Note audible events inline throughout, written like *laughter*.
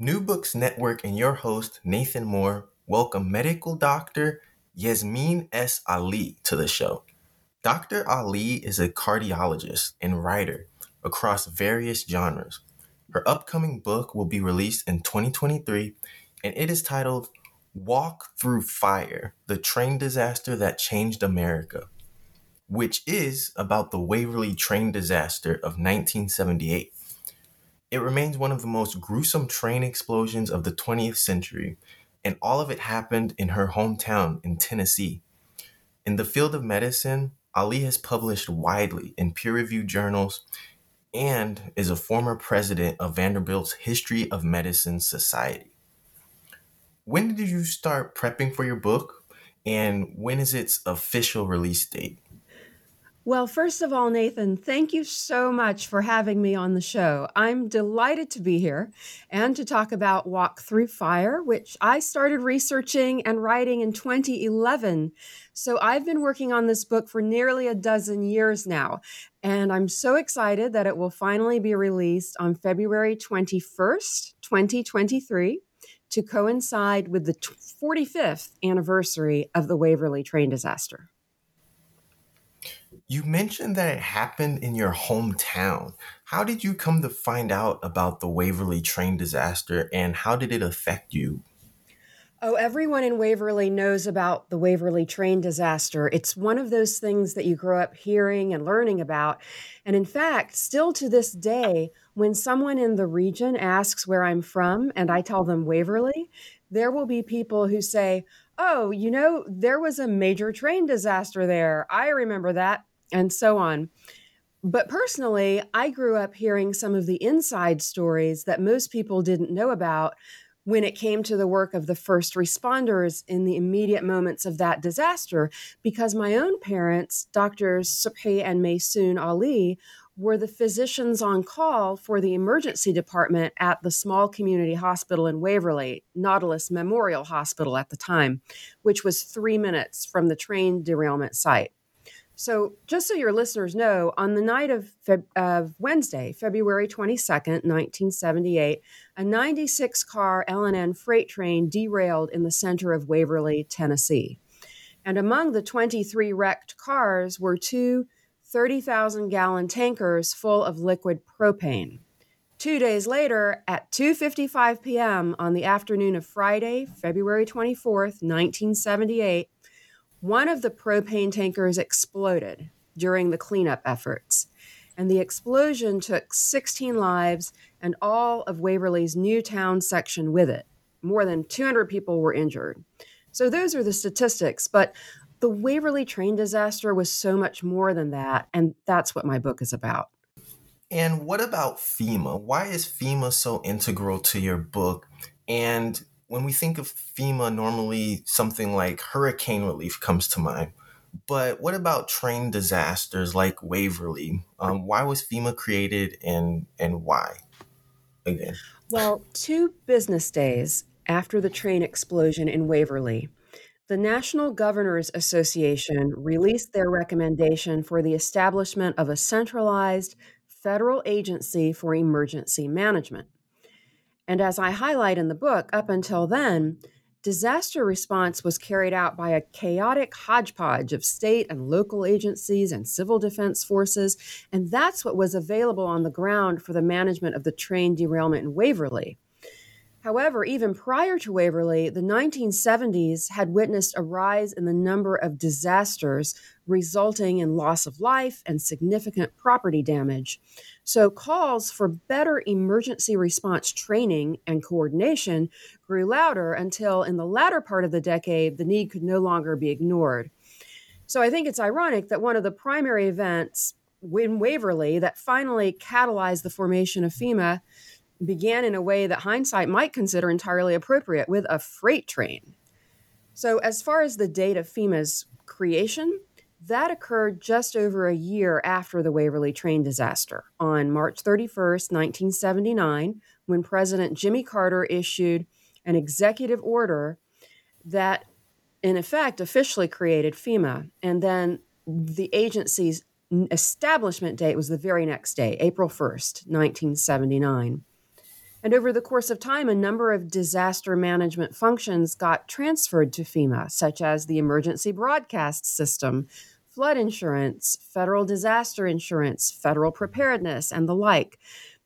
New Books Network and your host, Nathan Moore, welcome medical doctor Yasmin S. Ali to the show. Dr. Ali is a cardiologist and writer across various genres. Her upcoming book will be released in 2023, and it is titled Walk Through Fire The Train Disaster That Changed America, which is about the Waverly train disaster of 1978. It remains one of the most gruesome train explosions of the 20th century, and all of it happened in her hometown in Tennessee. In the field of medicine, Ali has published widely in peer reviewed journals and is a former president of Vanderbilt's History of Medicine Society. When did you start prepping for your book, and when is its official release date? Well, first of all, Nathan, thank you so much for having me on the show. I'm delighted to be here and to talk about Walk Through Fire, which I started researching and writing in 2011. So I've been working on this book for nearly a dozen years now. And I'm so excited that it will finally be released on February 21st, 2023 to coincide with the 45th anniversary of the Waverly train disaster. You mentioned that it happened in your hometown. How did you come to find out about the Waverly train disaster and how did it affect you? Oh, everyone in Waverly knows about the Waverly train disaster. It's one of those things that you grow up hearing and learning about. And in fact, still to this day, when someone in the region asks where I'm from and I tell them Waverly, there will be people who say, Oh, you know, there was a major train disaster there. I remember that and so on. But personally, I grew up hearing some of the inside stories that most people didn't know about when it came to the work of the first responders in the immediate moments of that disaster, because my own parents, Doctors Subhi and Maysoon Ali, were the physicians on call for the emergency department at the small community hospital in Waverly, Nautilus Memorial Hospital at the time, which was three minutes from the train derailment site. So, just so your listeners know, on the night of, Feb- of Wednesday, February 22nd, 1978, a 96 car L&N freight train derailed in the center of Waverly, Tennessee. And among the 23 wrecked cars were two 30,000 gallon tankers full of liquid propane. Two days later, at 2:55 p.m. on the afternoon of Friday, February 24th, 1978, one of the propane tankers exploded during the cleanup efforts, and the explosion took 16 lives and all of Waverly's Newtown section with it. More than 200 people were injured. So, those are the statistics, but the Waverly train disaster was so much more than that, and that's what my book is about. And what about FEMA? Why is FEMA so integral to your book? And when we think of FEMA, normally something like hurricane relief comes to mind. But what about train disasters like Waverly? Um, why was FEMA created and, and why? Again. Well, two business days after the train explosion in Waverly, the National Governors Association released their recommendation for the establishment of a centralized federal agency for emergency management. And as I highlight in the book, up until then, disaster response was carried out by a chaotic hodgepodge of state and local agencies and civil defense forces. And that's what was available on the ground for the management of the train derailment in Waverly. However, even prior to Waverly, the 1970s had witnessed a rise in the number of disasters resulting in loss of life and significant property damage. So, calls for better emergency response training and coordination grew louder until, in the latter part of the decade, the need could no longer be ignored. So, I think it's ironic that one of the primary events in Waverly that finally catalyzed the formation of FEMA began in a way that hindsight might consider entirely appropriate with a freight train. So, as far as the date of FEMA's creation, that occurred just over a year after the Waverly train disaster on March 31st, 1979, when President Jimmy Carter issued an executive order that, in effect, officially created FEMA. And then the agency's establishment date was the very next day, April 1st, 1979. And over the course of time, a number of disaster management functions got transferred to FEMA, such as the emergency broadcast system, flood insurance, federal disaster insurance, federal preparedness, and the like.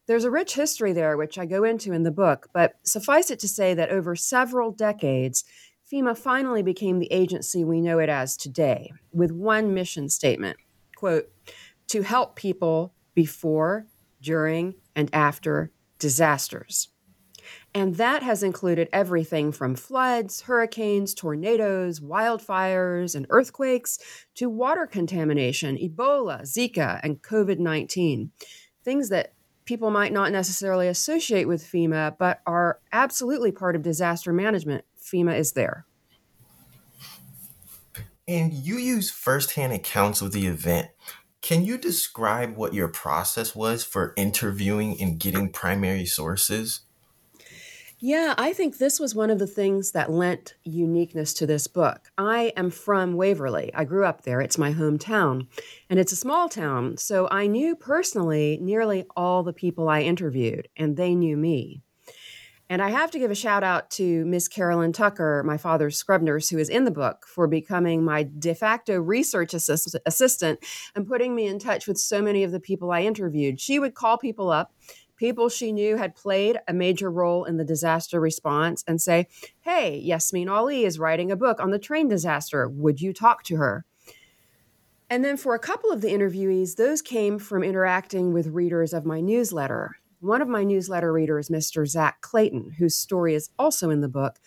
There's a rich history there, which I go into in the book, but suffice it to say that over several decades, FEMA finally became the agency we know it as today, with one mission statement quote, to help people before, during, and after disasters. And that has included everything from floods, hurricanes, tornadoes, wildfires, and earthquakes to water contamination, Ebola, Zika, and COVID 19. Things that people might not necessarily associate with FEMA, but are absolutely part of disaster management. FEMA is there. And you use firsthand accounts of the event. Can you describe what your process was for interviewing and getting primary sources? Yeah, I think this was one of the things that lent uniqueness to this book. I am from Waverly. I grew up there. It's my hometown. And it's a small town. So I knew personally nearly all the people I interviewed, and they knew me. And I have to give a shout out to Miss Carolyn Tucker, my father's scrub nurse, who is in the book, for becoming my de facto research assist- assistant and putting me in touch with so many of the people I interviewed. She would call people up, people she knew had played a major role in the disaster response, and say, Hey, Yasmin Ali is writing a book on the train disaster. Would you talk to her? And then for a couple of the interviewees, those came from interacting with readers of my newsletter. One of my newsletter readers, Mr. Zach Clayton, whose story is also in the book,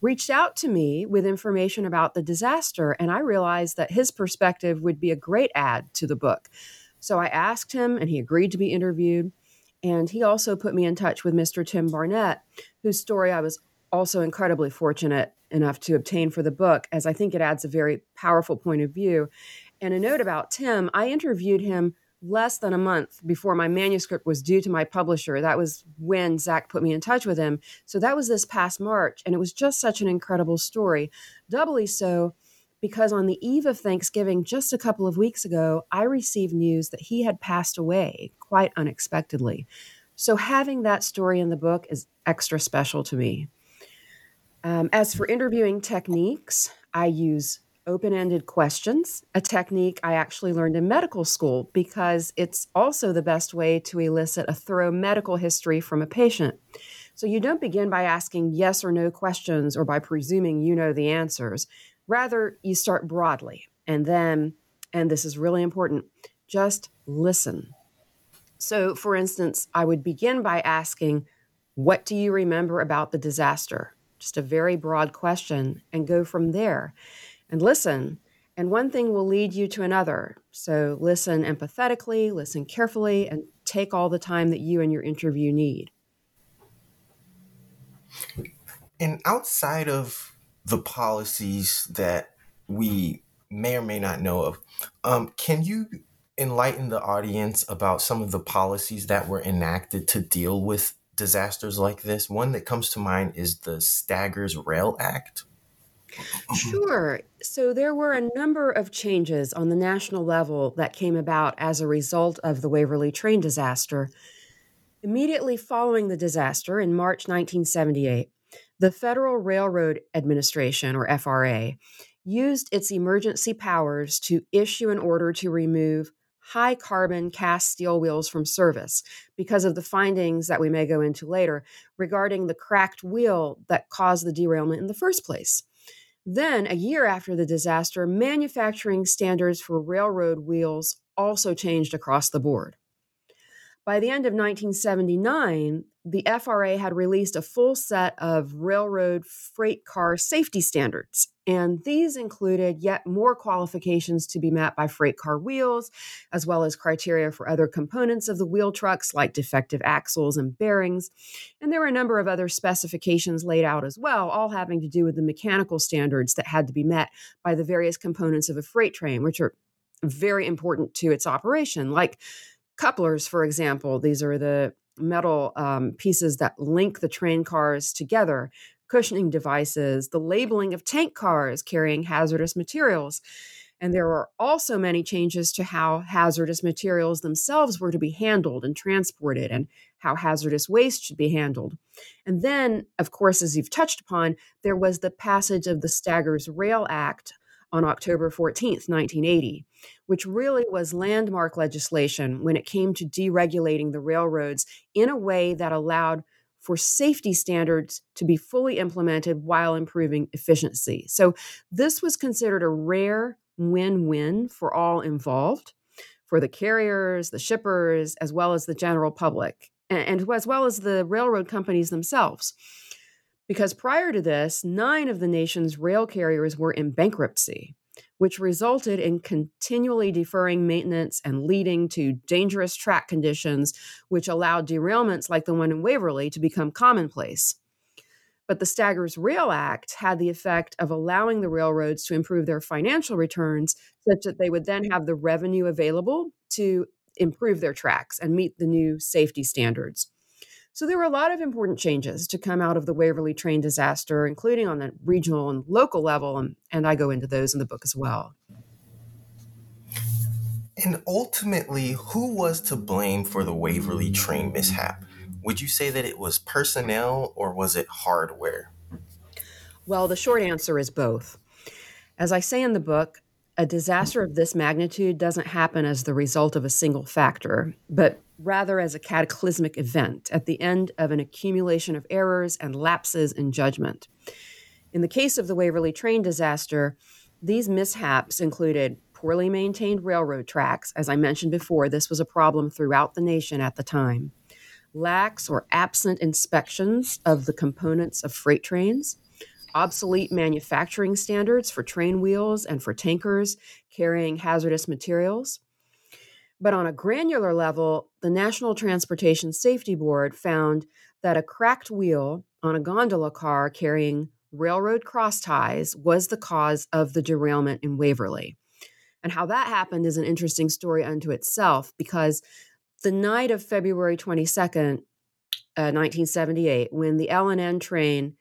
reached out to me with information about the disaster, and I realized that his perspective would be a great add to the book. So I asked him, and he agreed to be interviewed. And he also put me in touch with Mr. Tim Barnett, whose story I was also incredibly fortunate enough to obtain for the book, as I think it adds a very powerful point of view. And a note about Tim I interviewed him less than a month before my manuscript was due to my publisher. That was when Zach put me in touch with him. So that was this past March. And it was just such an incredible story. Doubly so because on the eve of Thanksgiving, just a couple of weeks ago, I received news that he had passed away quite unexpectedly. So having that story in the book is extra special to me. Um, as for interviewing techniques, I use open ended questions, a technique I actually learned in medical school because it's also the best way to elicit a thorough medical history from a patient. So you don't begin by asking yes or no questions or by presuming you know the answers. Rather, you start broadly and then, and this is really important, just listen. So, for instance, I would begin by asking, What do you remember about the disaster? Just a very broad question, and go from there and listen. And one thing will lead you to another. So listen empathetically, listen carefully, and take all the time that you and your interview need. And outside of the policies that we may or may not know of, um, can you enlighten the audience about some of the policies that were enacted to deal with disasters like this? One that comes to mind is the Staggers Rail Act. Mm-hmm. Sure. So there were a number of changes on the national level that came about as a result of the Waverly train disaster. Immediately following the disaster in March 1978, the Federal Railroad Administration, or FRA, used its emergency powers to issue an order to remove high carbon cast steel wheels from service because of the findings that we may go into later regarding the cracked wheel that caused the derailment in the first place. Then, a year after the disaster, manufacturing standards for railroad wheels also changed across the board. By the end of 1979, the FRA had released a full set of railroad freight car safety standards. And these included yet more qualifications to be met by freight car wheels, as well as criteria for other components of the wheel trucks, like defective axles and bearings. And there were a number of other specifications laid out as well, all having to do with the mechanical standards that had to be met by the various components of a freight train, which are very important to its operation, like couplers, for example. These are the metal um, pieces that link the train cars together, cushioning devices, the labeling of tank cars carrying hazardous materials. And there were also many changes to how hazardous materials themselves were to be handled and transported, and how hazardous waste should be handled. And then, of course, as you've touched upon, there was the passage of the Staggers Rail Act on October 14th, 1980, which really was landmark legislation when it came to deregulating the railroads in a way that allowed for safety standards to be fully implemented while improving efficiency. So, this was considered a rare win win for all involved for the carriers, the shippers, as well as the general public, and, and as well as the railroad companies themselves. Because prior to this, nine of the nation's rail carriers were in bankruptcy, which resulted in continually deferring maintenance and leading to dangerous track conditions, which allowed derailments like the one in Waverly to become commonplace. But the Staggers Rail Act had the effect of allowing the railroads to improve their financial returns such that they would then mm-hmm. have the revenue available to improve their tracks and meet the new safety standards. So there were a lot of important changes to come out of the Waverly train disaster, including on the regional and local level, and, and I go into those in the book as well. And ultimately, who was to blame for the Waverly train mishap? Would you say that it was personnel or was it hardware? Well, the short answer is both. As I say in the book, a disaster of this magnitude doesn't happen as the result of a single factor, but rather as a cataclysmic event at the end of an accumulation of errors and lapses in judgment. In the case of the Waverly train disaster, these mishaps included poorly maintained railroad tracks. As I mentioned before, this was a problem throughout the nation at the time. Lax or absent inspections of the components of freight trains, obsolete manufacturing standards for train wheels and for tankers carrying hazardous materials, but on a granular level, the National Transportation Safety Board found that a cracked wheel on a gondola car carrying railroad cross ties was the cause of the derailment in Waverly. And how that happened is an interesting story unto itself because the night of February 22nd, uh, 1978, when the L&N train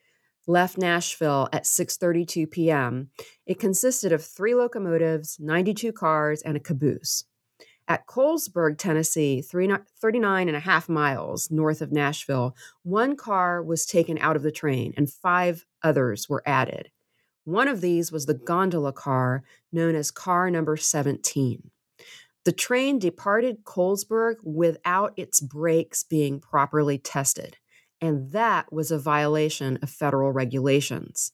left Nashville at 6:32 p.m., it consisted of three locomotives, 92 cars, and a caboose. At Colesburg, Tennessee, 39 and a half miles north of Nashville, one car was taken out of the train and five others were added. One of these was the gondola car known as car number 17. The train departed Colesburg without its brakes being properly tested, and that was a violation of federal regulations.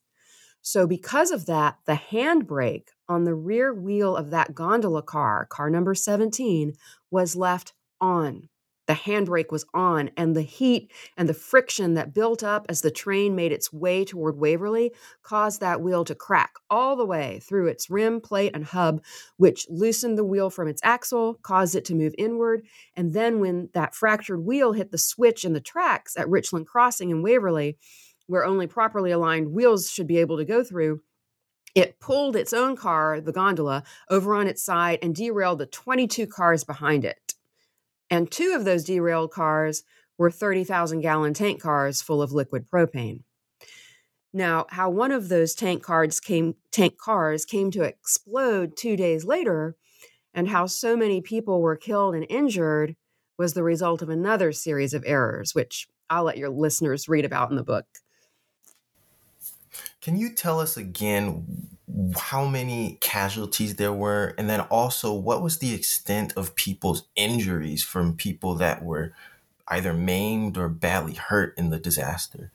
So, because of that, the handbrake on the rear wheel of that gondola car, car number 17, was left on. The handbrake was on, and the heat and the friction that built up as the train made its way toward Waverly caused that wheel to crack all the way through its rim, plate, and hub, which loosened the wheel from its axle, caused it to move inward. And then, when that fractured wheel hit the switch in the tracks at Richland Crossing in Waverly, where only properly aligned wheels should be able to go through, it pulled its own car, the gondola, over on its side and derailed the 22 cars behind it. And two of those derailed cars were 30,000 gallon tank cars full of liquid propane. Now, how one of those tank cars came tank cars came to explode 2 days later and how so many people were killed and injured was the result of another series of errors which I'll let your listeners read about in the book. Can you tell us again how many casualties there were? And then also, what was the extent of people's injuries from people that were either maimed or badly hurt in the disaster?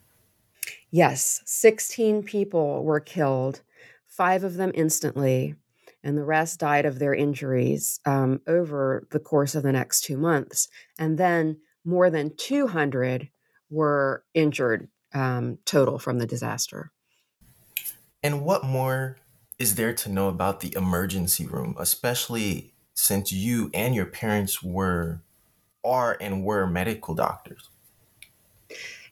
Yes, 16 people were killed, five of them instantly, and the rest died of their injuries um, over the course of the next two months. And then more than 200 were injured um, total from the disaster. And what more is there to know about the emergency room, especially since you and your parents were, are, and were medical doctors?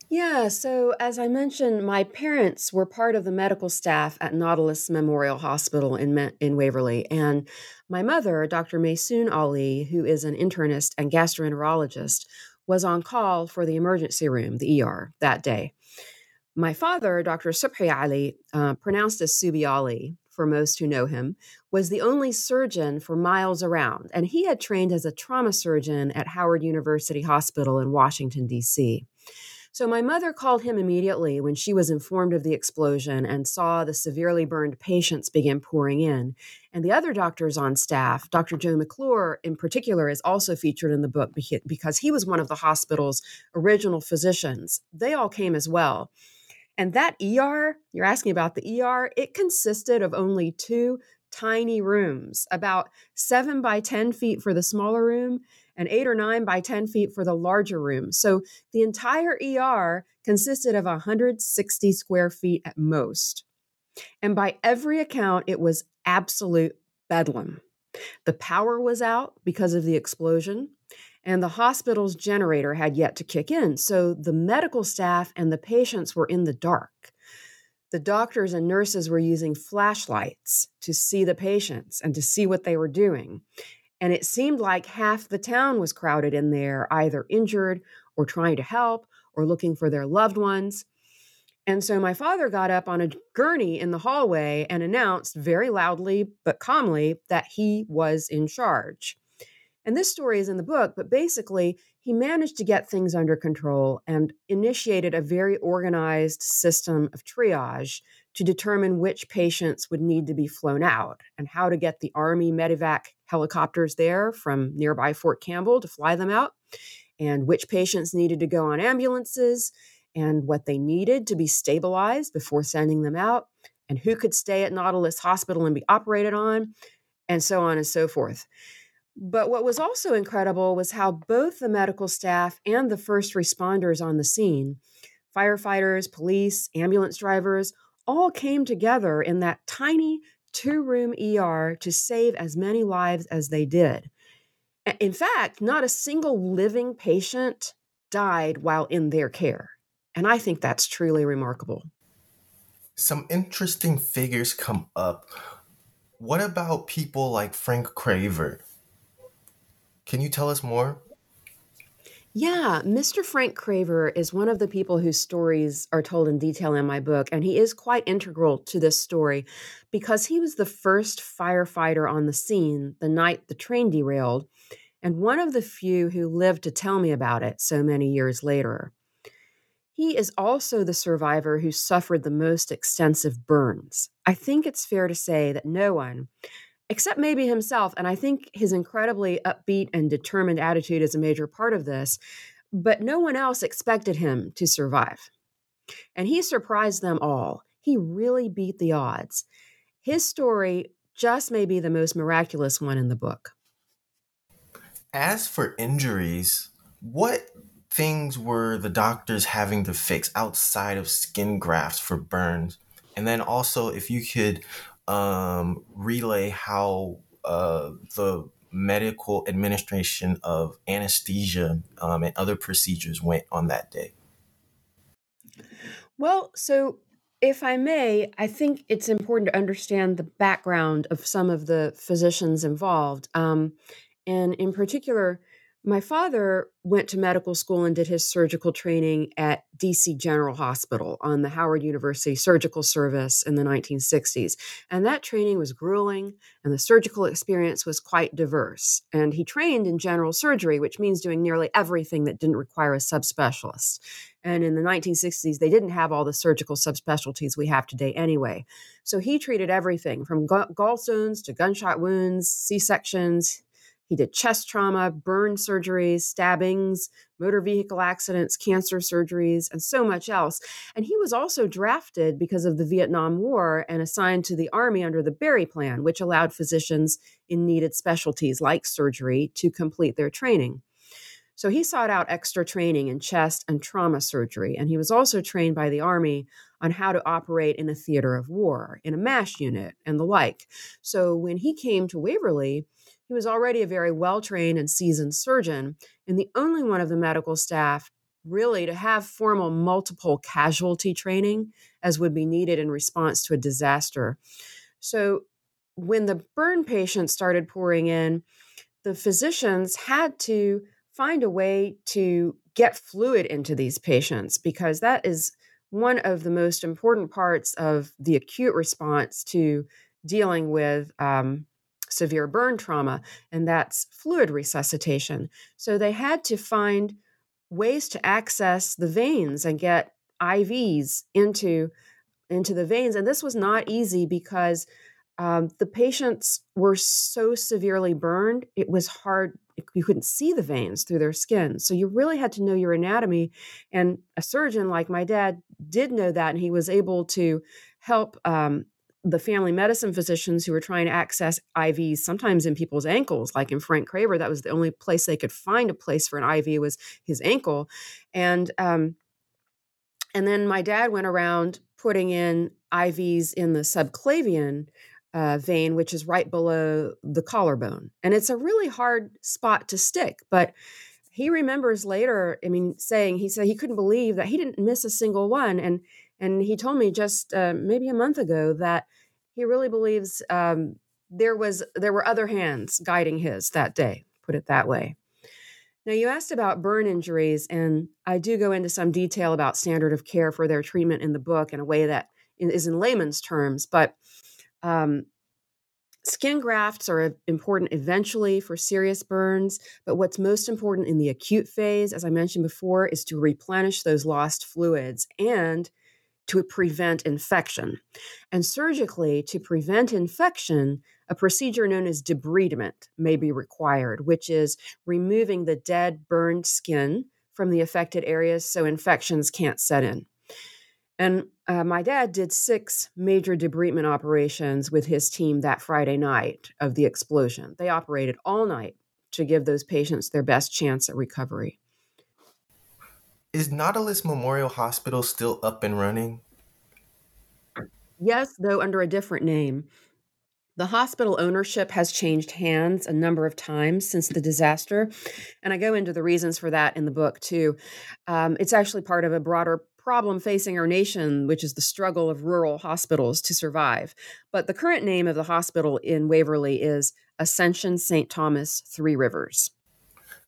Yeah, so as I mentioned, my parents were part of the medical staff at Nautilus Memorial Hospital in, in Waverly. And my mother, Dr. Maysoon Ali, who is an internist and gastroenterologist, was on call for the emergency room, the ER, that day. My father, Dr. Subhi Ali, uh, pronounced as Subi Ali for most who know him, was the only surgeon for miles around, and he had trained as a trauma surgeon at Howard University Hospital in Washington, D.C. So my mother called him immediately when she was informed of the explosion and saw the severely burned patients begin pouring in. And the other doctors on staff, Dr. Joe McClure in particular, is also featured in the book because he was one of the hospital's original physicians. They all came as well. And that ER, you're asking about the ER, it consisted of only two tiny rooms, about seven by 10 feet for the smaller room and eight or nine by 10 feet for the larger room. So the entire ER consisted of 160 square feet at most. And by every account, it was absolute bedlam. The power was out because of the explosion, and the hospital's generator had yet to kick in. So the medical staff and the patients were in the dark. The doctors and nurses were using flashlights to see the patients and to see what they were doing. And it seemed like half the town was crowded in there, either injured or trying to help or looking for their loved ones. And so my father got up on a gurney in the hallway and announced very loudly but calmly that he was in charge. And this story is in the book, but basically, he managed to get things under control and initiated a very organized system of triage to determine which patients would need to be flown out and how to get the Army medevac helicopters there from nearby Fort Campbell to fly them out, and which patients needed to go on ambulances and what they needed to be stabilized before sending them out, and who could stay at Nautilus Hospital and be operated on, and so on and so forth. But what was also incredible was how both the medical staff and the first responders on the scene firefighters, police, ambulance drivers all came together in that tiny two room ER to save as many lives as they did. In fact, not a single living patient died while in their care. And I think that's truly remarkable. Some interesting figures come up. What about people like Frank Craver? Can you tell us more? Yeah, Mr. Frank Craver is one of the people whose stories are told in detail in my book, and he is quite integral to this story because he was the first firefighter on the scene the night the train derailed, and one of the few who lived to tell me about it so many years later. He is also the survivor who suffered the most extensive burns. I think it's fair to say that no one, except maybe himself. And I think his incredibly upbeat and determined attitude is a major part of this. But no one else expected him to survive. And he surprised them all. He really beat the odds. His story just may be the most miraculous one in the book. As for injuries, what things were the doctors having to fix outside of skin grafts for burns? And then also, if you could um, relay how uh, the medical administration of anesthesia um, and other procedures went on that day? Well, so if I may, I think it's important to understand the background of some of the physicians involved. Um, and in particular, my father went to medical school and did his surgical training at DC General Hospital on the Howard University Surgical Service in the 1960s. And that training was grueling, and the surgical experience was quite diverse. And he trained in general surgery, which means doing nearly everything that didn't require a subspecialist. And in the 1960s, they didn't have all the surgical subspecialties we have today anyway. So he treated everything from gallstones to gunshot wounds, C sections. He did chest trauma, burn surgeries, stabbings, motor vehicle accidents, cancer surgeries, and so much else. And he was also drafted because of the Vietnam War and assigned to the Army under the Berry Plan, which allowed physicians in needed specialties like surgery to complete their training. So he sought out extra training in chest and trauma surgery, and he was also trained by the Army on how to operate in a theater of war, in a MASH unit, and the like. So when he came to Waverly, he was already a very well trained and seasoned surgeon, and the only one of the medical staff really to have formal multiple casualty training as would be needed in response to a disaster. So when the burn patients started pouring in, the physicians had to find a way to get fluid into these patients because that is one of the most important parts of the acute response to dealing with um, severe burn trauma, and that's fluid resuscitation. So they had to find ways to access the veins and get IVs into into the veins, and this was not easy because um, the patients were so severely burned, it was hard. You couldn't see the veins through their skin. So you really had to know your anatomy. And a surgeon like my dad did know that, and he was able to help um, the family medicine physicians who were trying to access IVs, sometimes in people's ankles, like in Frank Craver. That was the only place they could find a place for an IV was his ankle. And um, and then my dad went around putting in IVs in the subclavian uh, vein, which is right below the collarbone. And it's a really hard spot to stick. But he remembers later, I mean, saying he said he couldn't believe that he didn't miss a single one. And and he told me just uh, maybe a month ago that he really believes um, there was there were other hands guiding his that day. Put it that way. Now, you asked about burn injuries, and I do go into some detail about standard of care for their treatment in the book in a way that is in layman's terms. But um, skin grafts are important eventually for serious burns, but what's most important in the acute phase, as I mentioned before, is to replenish those lost fluids and to prevent infection. And surgically, to prevent infection, a procedure known as debridement may be required, which is removing the dead, burned skin from the affected areas so infections can't set in. And uh, my dad did six major debridement operations with his team that Friday night of the explosion. They operated all night to give those patients their best chance at recovery. Is Nautilus Memorial Hospital still up and running? Yes, though under a different name. The hospital ownership has changed hands a number of times since the disaster. And I go into the reasons for that in the book, too. Um, it's actually part of a broader problem facing our nation, which is the struggle of rural hospitals to survive. But the current name of the hospital in Waverly is Ascension St. Thomas Three Rivers.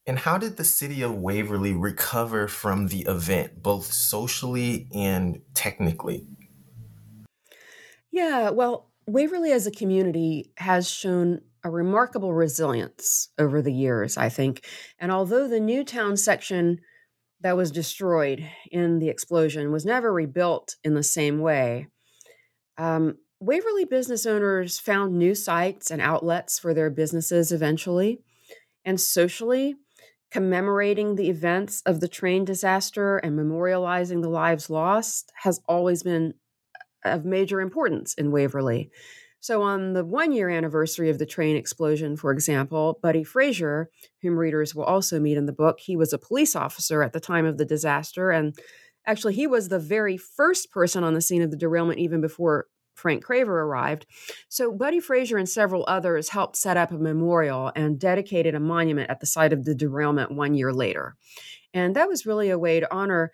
And how did the city of Waverly recover from the event, both socially and technically? Yeah, well, Waverly as a community has shown a remarkable resilience over the years, I think. And although the Newtown section that was destroyed in the explosion was never rebuilt in the same way. Um, Waverly business owners found new sites and outlets for their businesses eventually. And socially, commemorating the events of the train disaster and memorializing the lives lost has always been of major importance in Waverly. So, on the one year anniversary of the train explosion, for example, Buddy Frazier, whom readers will also meet in the book, he was a police officer at the time of the disaster. And actually, he was the very first person on the scene of the derailment, even before Frank Craver arrived. So, Buddy Frazier and several others helped set up a memorial and dedicated a monument at the site of the derailment one year later. And that was really a way to honor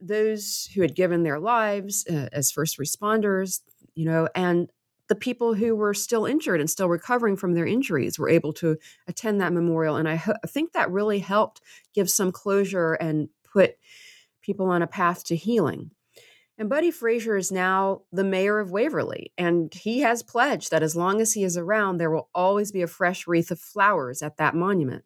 those who had given their lives uh, as first responders, you know, and the people who were still injured and still recovering from their injuries were able to attend that memorial. And I, ho- I think that really helped give some closure and put people on a path to healing. And Buddy Frazier is now the mayor of Waverly, and he has pledged that as long as he is around, there will always be a fresh wreath of flowers at that monument.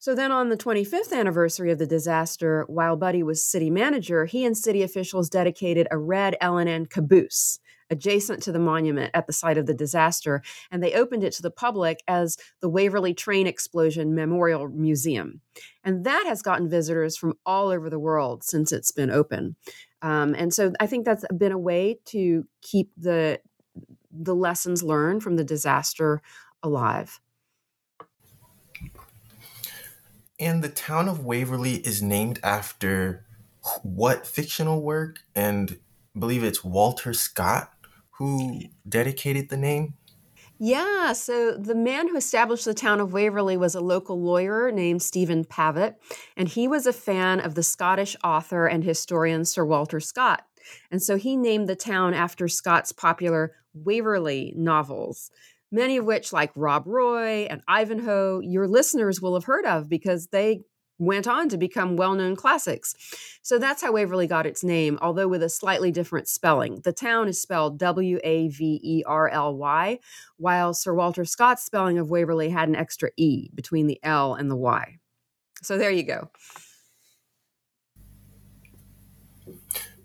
So then on the 25th anniversary of the disaster, while Buddy was city manager, he and city officials dedicated a red L&N caboose adjacent to the monument at the site of the disaster, and they opened it to the public as the Waverly Train Explosion Memorial Museum. And that has gotten visitors from all over the world since it's been open. Um, and so I think that's been a way to keep the the lessons learned from the disaster alive. And the town of Waverly is named after what fictional work? And I believe it's Walter Scott who dedicated the name. Yeah, so the man who established the town of Waverly was a local lawyer named Stephen Pavatt, and he was a fan of the Scottish author and historian Sir Walter Scott. And so he named the town after Scott's popular Waverley novels, many of which, like Rob Roy and Ivanhoe, your listeners will have heard of because they went on to become well known classics. So that's how Waverly got its name, although with a slightly different spelling. The town is spelled W A V E R L Y, while Sir Walter Scott's spelling of Waverley had an extra E between the L and the Y. So there you go.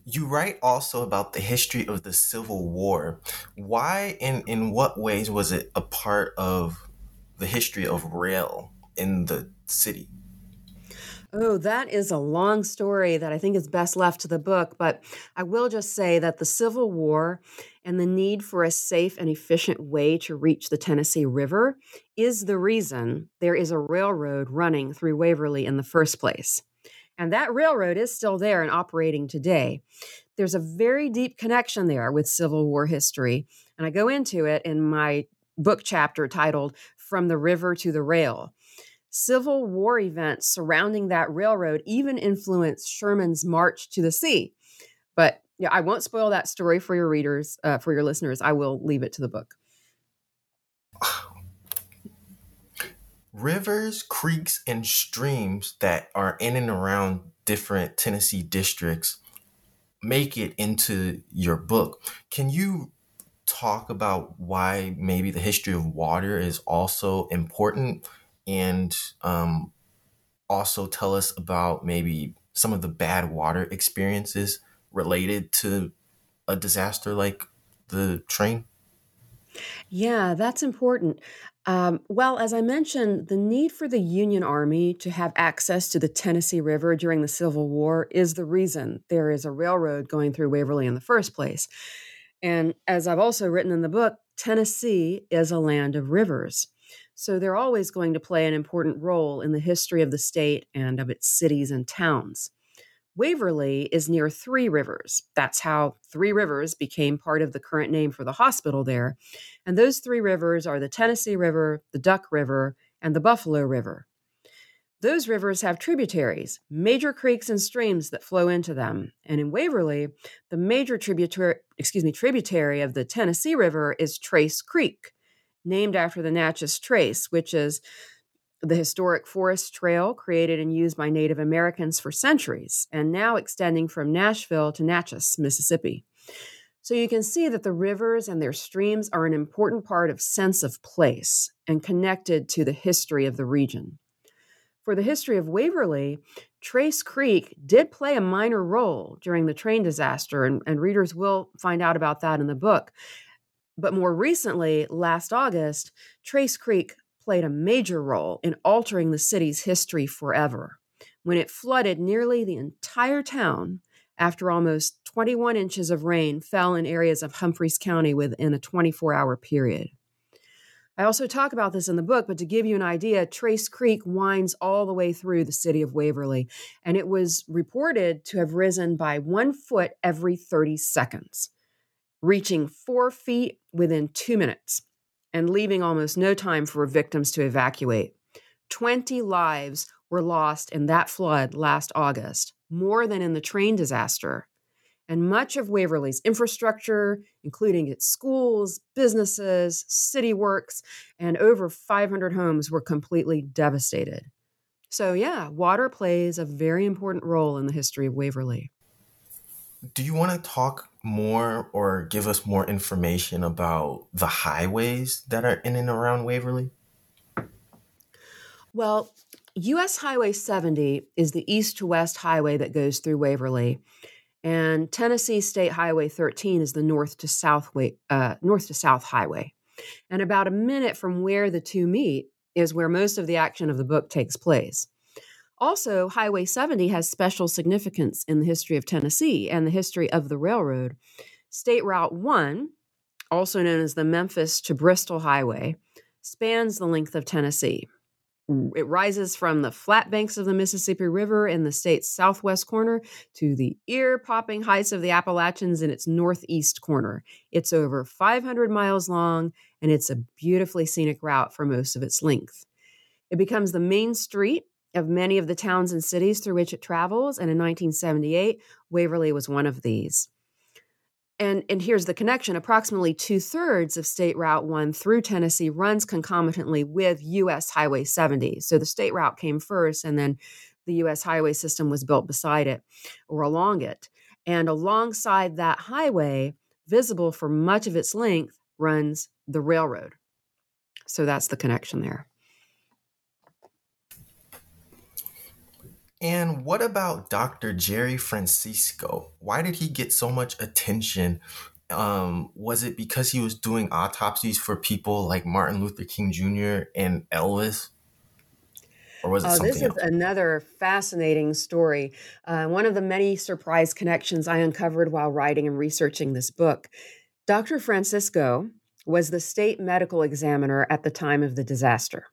You write also about the history of the Civil War. Why and in what ways was it a part of the history of rail in the city? Oh, that is a long story that I think is best left to the book. But I will just say that the Civil War and the need for a safe and efficient way to reach the Tennessee River is the reason there is a railroad running through Waverly in the first place. And that railroad is still there and operating today. There's a very deep connection there with Civil War history. And I go into it in my book chapter titled From the River to the Rail. Civil War events surrounding that railroad even influenced Sherman's march to the sea. But yeah, I won't spoil that story for your readers, uh, for your listeners. I will leave it to the book. *sighs* Rivers, creeks, and streams that are in and around different Tennessee districts make it into your book. Can you talk about why maybe the history of water is also important and um, also tell us about maybe some of the bad water experiences related to a disaster like the train? Yeah, that's important. Um, well, as I mentioned, the need for the Union Army to have access to the Tennessee River during the Civil War is the reason there is a railroad going through Waverly in the first place. And as I've also written in the book, Tennessee is a land of rivers. So they're always going to play an important role in the history of the state and of its cities and towns. Waverly is near Three Rivers. That's how Three Rivers became part of the current name for the hospital there. And those three rivers are the Tennessee River, the Duck River, and the Buffalo River. Those rivers have tributaries, major creeks and streams that flow into them. And in Waverly, the major tributary, excuse me, tributary of the Tennessee River is Trace Creek named after the Natchez Trace, which is the historic forest trail created and used by Native Americans for centuries, and now extending from Nashville to Natchez, Mississippi. So you can see that the rivers and their streams are an important part of sense of place and connected to the history of the region. For the history of Waverly, Trace Creek did play a minor role during the train disaster, and, and readers will find out about that in the book. But more recently, last August, Trace Creek played a major role in altering the city's history forever when it flooded nearly the entire town after almost 21 inches of rain fell in areas of Humphreys County within a 24 hour period. I also talk about this in the book, but to give you an idea, Trace Creek winds all the way through the city of Waverly, and it was reported to have risen by one foot every 30 seconds reaching four feet within two minutes and leaving almost no time for victims to evacuate. 20 lives were lost in that flood last August, more than in the train disaster. And much of Waverly's infrastructure, including its schools, businesses, city works, and over 500 homes, were completely devastated. So, yeah, water plays a very important role in the history of Waverly. Do you want to talk more or give us more information about the highways that are in and around Waverly? Well, US Highway 70 is the east to west highway that goes through Waverly. And Tennessee State Highway 13 is the north to south way, uh, north to south highway. And about a minute from where the two meet is where most of the action of the book takes place. Also, Highway 70 has special significance in the history of Tennessee and the history of the railroad. State Route 1, also known as the Memphis to Bristol Highway, spans the length of Tennessee. it rises from the flat banks of the Mississippi River in the state's southwest corner to the ear popping heights of the Appalachians in its northeast corner. It's over 500 miles long and it's a beautifully scenic route for most of its length. It becomes the main street of many of the towns and cities through which it travels, and in 1978, Waverly was one of these. And, and here's the connection approximately two thirds of State Route 1 through Tennessee runs concomitantly with US Highway 70. So the state route came first, and then the US highway system was built beside it or along it. And alongside that highway, visible for much of its length, runs the railroad. So that's the connection there. And what about Dr. Jerry Francisco? Why did he get so much attention? Um, was it because he was doing autopsies for people like Martin Luther King Jr. and Elvis? Or was it oh, this is else? another fascinating story. Uh, one of the many surprise connections I uncovered while writing and researching this book. Dr. Francisco was the state medical examiner at the time of the disaster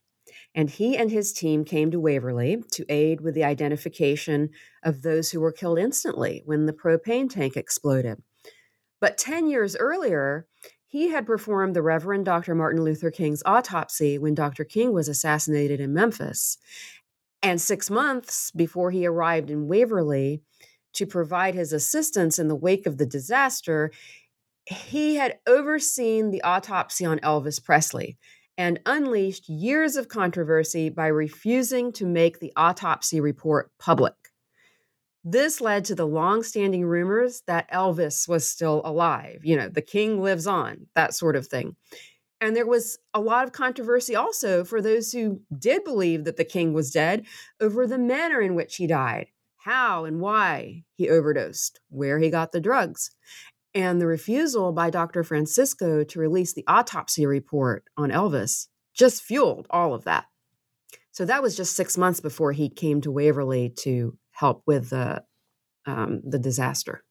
and he and his team came to Waverly to aid with the identification of those who were killed instantly when the propane tank exploded. But 10 years earlier, he had performed the Reverend Dr. Martin Luther King's autopsy when Dr. King was assassinated in Memphis. And six months before he arrived in Waverly to provide his assistance in the wake of the disaster, he had overseen the autopsy on Elvis Presley and unleashed years of controversy by refusing to make the autopsy report public. This led to the long-standing rumors that Elvis was still alive. You know, the king lives on, that sort of thing. And there was a lot of controversy also for those who did believe that the king was dead over the manner in which he died, how and why he overdosed, where he got the drugs. And the refusal by Dr. Francisco to release the autopsy report on Elvis just fueled all of that. So that was just six months before he came to Waverly to help with the um, the disaster.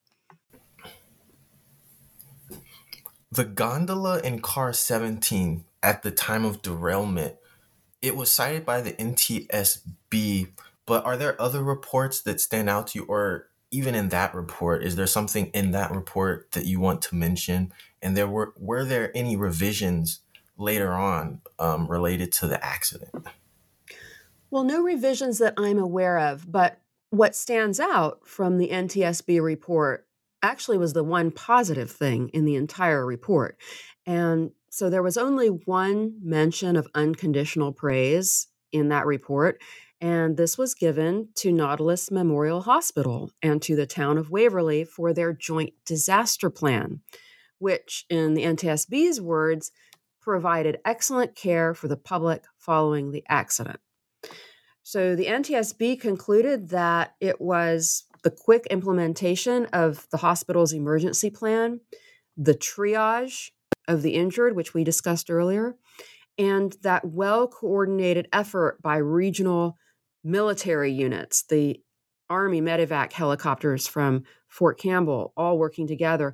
The gondola in car 17 at the time of derailment, it was cited by the NTSB, but are there other reports that stand out to you or even in that report, is there something in that report that you want to mention? And there were were there any revisions later on um, related to the accident? Well, no revisions that I'm aware of, but what stands out from the NTSB report actually was the one positive thing in the entire report. And so there was only one mention of unconditional praise in that report, and this was given to Nautilus Memorial Hospital and to the town of Waverly for their joint disaster plan, which, in the NTSB's words, provided excellent care for the public following the accident. So the NTSB concluded that it was the quick implementation of the hospital's emergency plan, the triage of the injured, which we discussed earlier, and that well coordinated effort by regional military units, the Army medevac helicopters from Fort Campbell, all working together.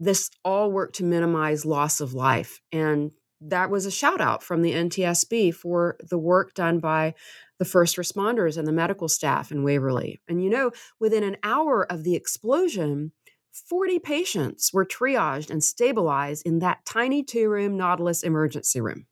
This all worked to minimize loss of life. And that was a shout out from the NTSB for the work done by the first responders and the medical staff in Waverly. And you know, within an hour of the explosion, 40 patients were triaged and stabilized in that tiny two room Nautilus emergency room.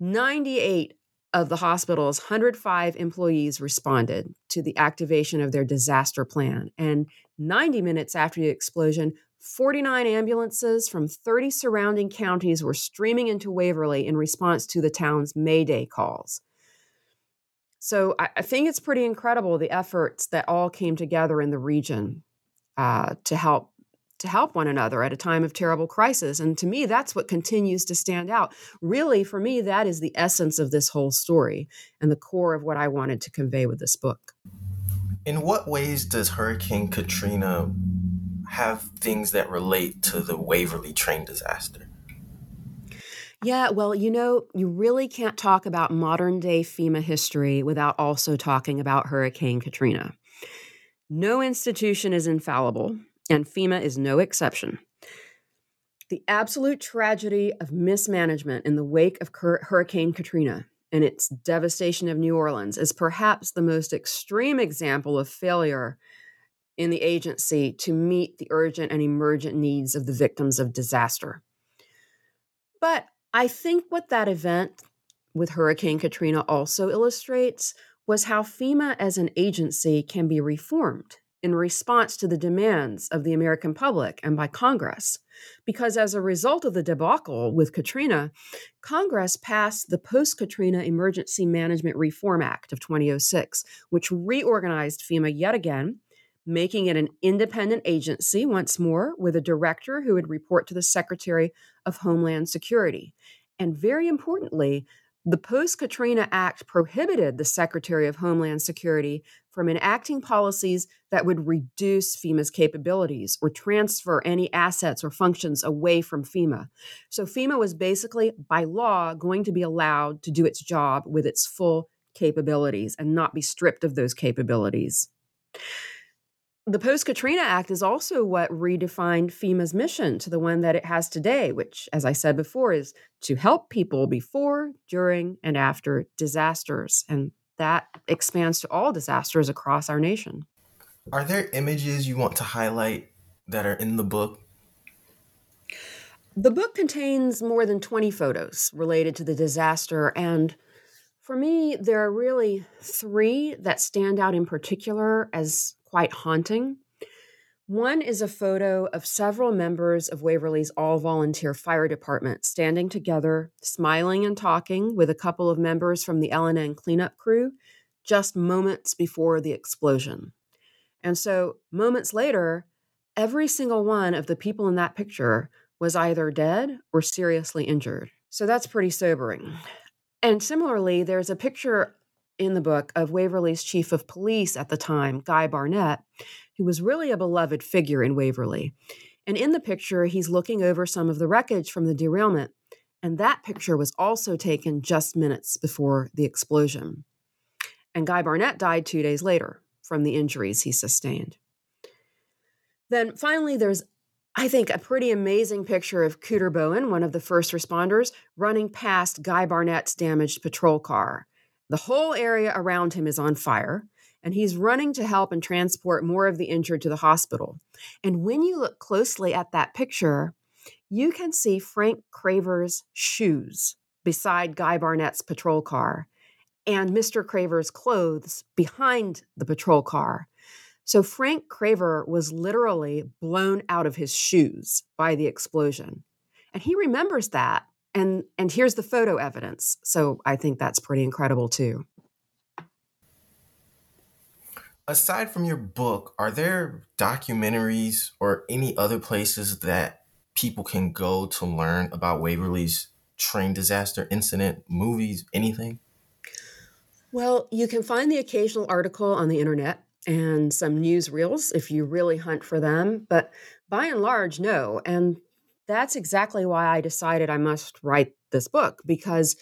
98 of the hospital's 105 employees responded to the activation of their disaster plan. And 90 minutes after the explosion, 49 ambulances from 30 surrounding counties were streaming into Waverly in response to the town's Mayday calls. So I, I think it's pretty incredible the efforts that all came together in the region uh, to help to help one another at a time of terrible crisis. And to me, that's what continues to stand out. Really, for me, that is the essence of this whole story and the core of what I wanted to convey with this book. In what ways does Hurricane Katrina have things that relate to the Waverly train disaster? Yeah, well, you know, you really can't talk about modern day FEMA history without also talking about Hurricane Katrina. No institution is infallible, and FEMA is no exception. The absolute tragedy of mismanagement in the wake of Hurricane Katrina and its devastation of New Orleans is perhaps the most extreme example of failure in the agency to meet the urgent and emergent needs of the victims of disaster. But I think what that event with Hurricane Katrina also illustrates was how FEMA as an agency can be reformed in response to the demands of the American public and by Congress. Because as a result of the debacle with Katrina, Congress passed the Post Katrina Emergency Management Reform Act of 2006, which reorganized FEMA yet again, making it an independent agency once more with a director who would report to the Secretary of Homeland Security. And very importantly, the post Katrina Act prohibited the Secretary of Homeland Security from enacting policies that would reduce FEMA's capabilities or transfer any assets or functions away from FEMA. So FEMA was basically, by law, going to be allowed to do its job with its full capabilities and not be stripped of those capabilities. The Post Katrina Act is also what redefined FEMA's mission to the one that it has today, which, as I said before, is to help people before, during, and after disasters. And that expands to all disasters across our nation. Are there images you want to highlight that are in the book? The book contains more than 20 photos related to the disaster, and for me, there are really three that stand out in particular as quite haunting. One is a photo of several members of Waverly's all volunteer fire department standing together, smiling and talking with a couple of members from the L&N cleanup crew just moments before the explosion. And so, moments later, every single one of the people in that picture was either dead or seriously injured. So that's pretty sobering. And similarly, there's a picture in the book of Waverly's chief of police at the time, Guy Barnett, who was really a beloved figure in Waverly. And in the picture, he's looking over some of the wreckage from the derailment. And that picture was also taken just minutes before the explosion. And Guy Barnett died two days later from the injuries he sustained. Then finally, there's, I think, a pretty amazing picture of Cooter Bowen, one of the first responders, running past Guy Barnett's damaged patrol car. The whole area around him is on fire, and he's running to help and transport more of the injured to the hospital. And when you look closely at that picture, you can see Frank Craver's shoes beside Guy Barnett's patrol car and Mr. Craver's clothes behind the patrol car. So Frank Craver was literally blown out of his shoes by the explosion. And he remembers that and and here's the photo evidence. So i think that's pretty incredible too. Aside from your book are there documentaries or any other places that people can go to learn about waverly's train disaster incident movies anything? Well you can find the occasional article on the internet and some newsreels if you really hunt for them. But by and large no. And that's exactly why I decided I must write this book because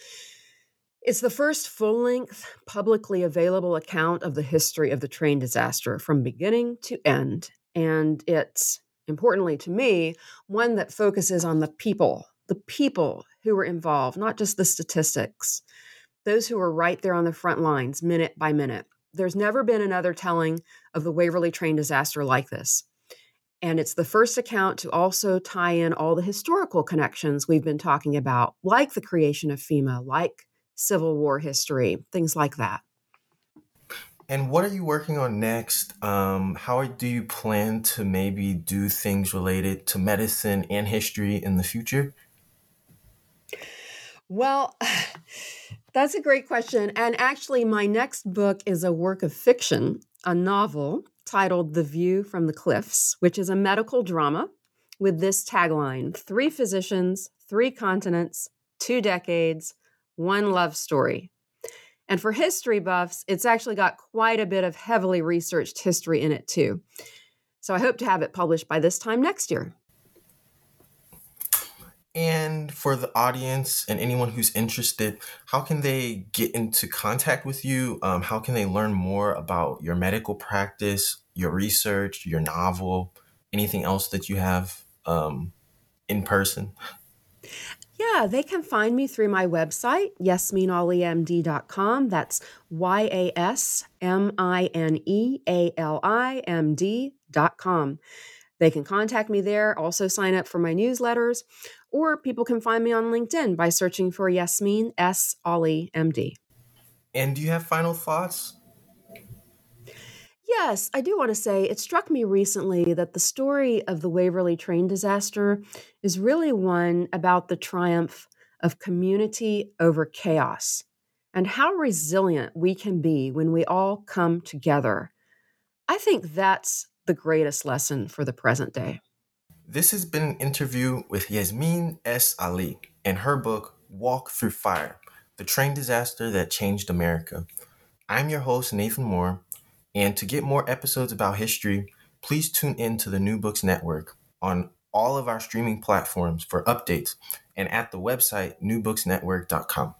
it's the first full length, publicly available account of the history of the train disaster from beginning to end. And it's, importantly to me, one that focuses on the people, the people who were involved, not just the statistics, those who were right there on the front lines, minute by minute. There's never been another telling of the Waverly train disaster like this. And it's the first account to also tie in all the historical connections we've been talking about, like the creation of FEMA, like Civil War history, things like that. And what are you working on next? Um, how do you plan to maybe do things related to medicine and history in the future? Well, *sighs* that's a great question. And actually, my next book is a work of fiction, a novel titled The View from the Cliffs, which is a medical drama with this tagline Three physicians, three continents, two decades, one love story. And for history buffs, it's actually got quite a bit of heavily researched history in it, too. So I hope to have it published by this time next year. And for the audience and anyone who's interested, how can they get into contact with you? Um, how can they learn more about your medical practice, your research, your novel, anything else that you have um, in person? Yeah, they can find me through my website, yasminealimd.com. That's Y A S M I N E A L I M D.com. They can contact me there, also sign up for my newsletters, or people can find me on LinkedIn by searching for Yasmine S. Ali, MD. And do you have final thoughts? Yes, I do want to say it struck me recently that the story of the Waverly train disaster is really one about the triumph of community over chaos and how resilient we can be when we all come together. I think that's the greatest lesson for the present day. This has been an interview with Yasmine S. Ali in her book, Walk Through Fire The Train Disaster That Changed America. I'm your host, Nathan Moore, and to get more episodes about history, please tune in to the New Books Network on all of our streaming platforms for updates and at the website newbooksnetwork.com.